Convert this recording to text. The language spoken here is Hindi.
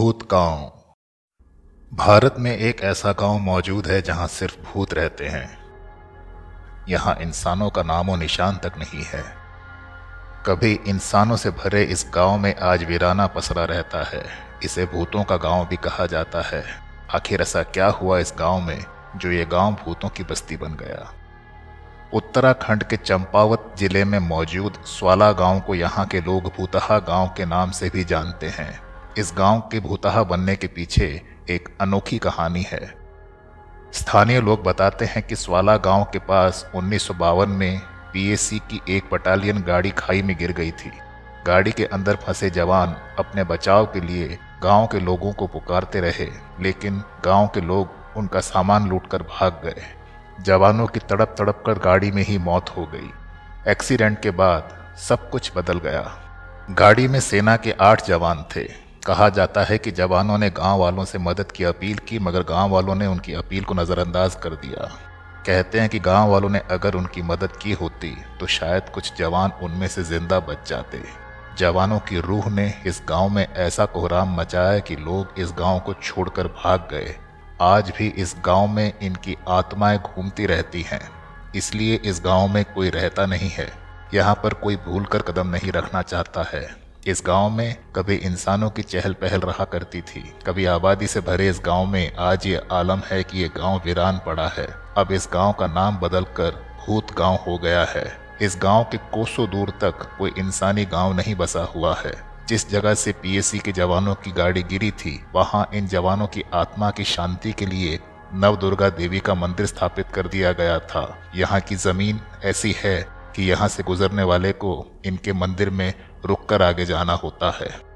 भूत गाँव। भारत में एक ऐसा गाँव मौजूद है जहाँ सिर्फ़ भूत रहते हैं। यहाँ इंसानों का नामो निशान तक नहीं है। कभी इंसानों से भरे इस गाँव में आज वीराना पसरा रहता है। इसे भूतों का गाँव भी कहा जाता है। आखिर ऐसा क्या हुआ इस गाँव में जो ये गाँव भूतों की बस्ती बन गया? उत्तराखंड के चंपावत ज़िले में मौजूद स्वाला गाँव को यहाँ के लोग भूतहा गाँव के नाम से भी जानते हैं। इस गाँव के भूतहा बनने के पीछे एक अनोखी कहानी है। स्थानीय लोग बताते हैं कि स्वाला गाँव के पास उन्नीस सौ बावन में पीएसी की एक बटालियन गाड़ी खाई में गिर गई थी। गाड़ी के अंदर फंसे जवान अपने बचाव के लिए गाँव के लोगों को पुकारते रहे, लेकिन गाँव के लोग उनका सामान लूटकर भाग गए। जवानों की तड़प तड़प कर गाड़ी में ही मौत हो गई। एक्सीडेंट के बाद सब कुछ बदल गया। गाड़ी में सेना के आठ जवान थे। कहा जाता है कि जवानों ने गाँव वालों से मदद की, अपील की, मगर गाँव वालों ने उनकी अपील को नज़रअंदाज कर दिया। कहते हैं कि गाँव वालों ने अगर उनकी मदद की होती तो शायद कुछ जवान उनमें से ज़िंदा बच जाते। जवानों की रूह ने इस गाँव में ऐसा कोहराम मचाया कि लोग इस गाँव को छोड़कर भाग गए। आज भी इस गाँव में इनकी आत्माएँ घूमती रहती हैं। इसलिए इस गाँव में कोई रहता नहीं है। यहाँ पर कोई भूल कर कदम नहीं रखना चाहता है। इस गाँव में कभी इंसानों की चहल पहल रहा करती थी। कभी आबादी से भरे इस गाँव में आज ये आलम है कि ये गाँव वीरान पड़ा है। अब इस गाँव का नाम बदलकर भूत गाँव हो गया है। इस गाँव के कोसों दूर तक कोई इंसानी गाँव नहीं बसा हुआ है। जिस जगह से पीएससी के जवानों की गाड़ी गिरी थी, वहाँ इन जवानों की आत्मा की शांति के लिए नव दुर्गा देवी का मंदिर स्थापित कर दिया गया था। यहाँ की ज़मीन ऐसी है कि यहाँ से गुजरने वाले को इनके मंदिर में रुक कर आगे जाना होता है।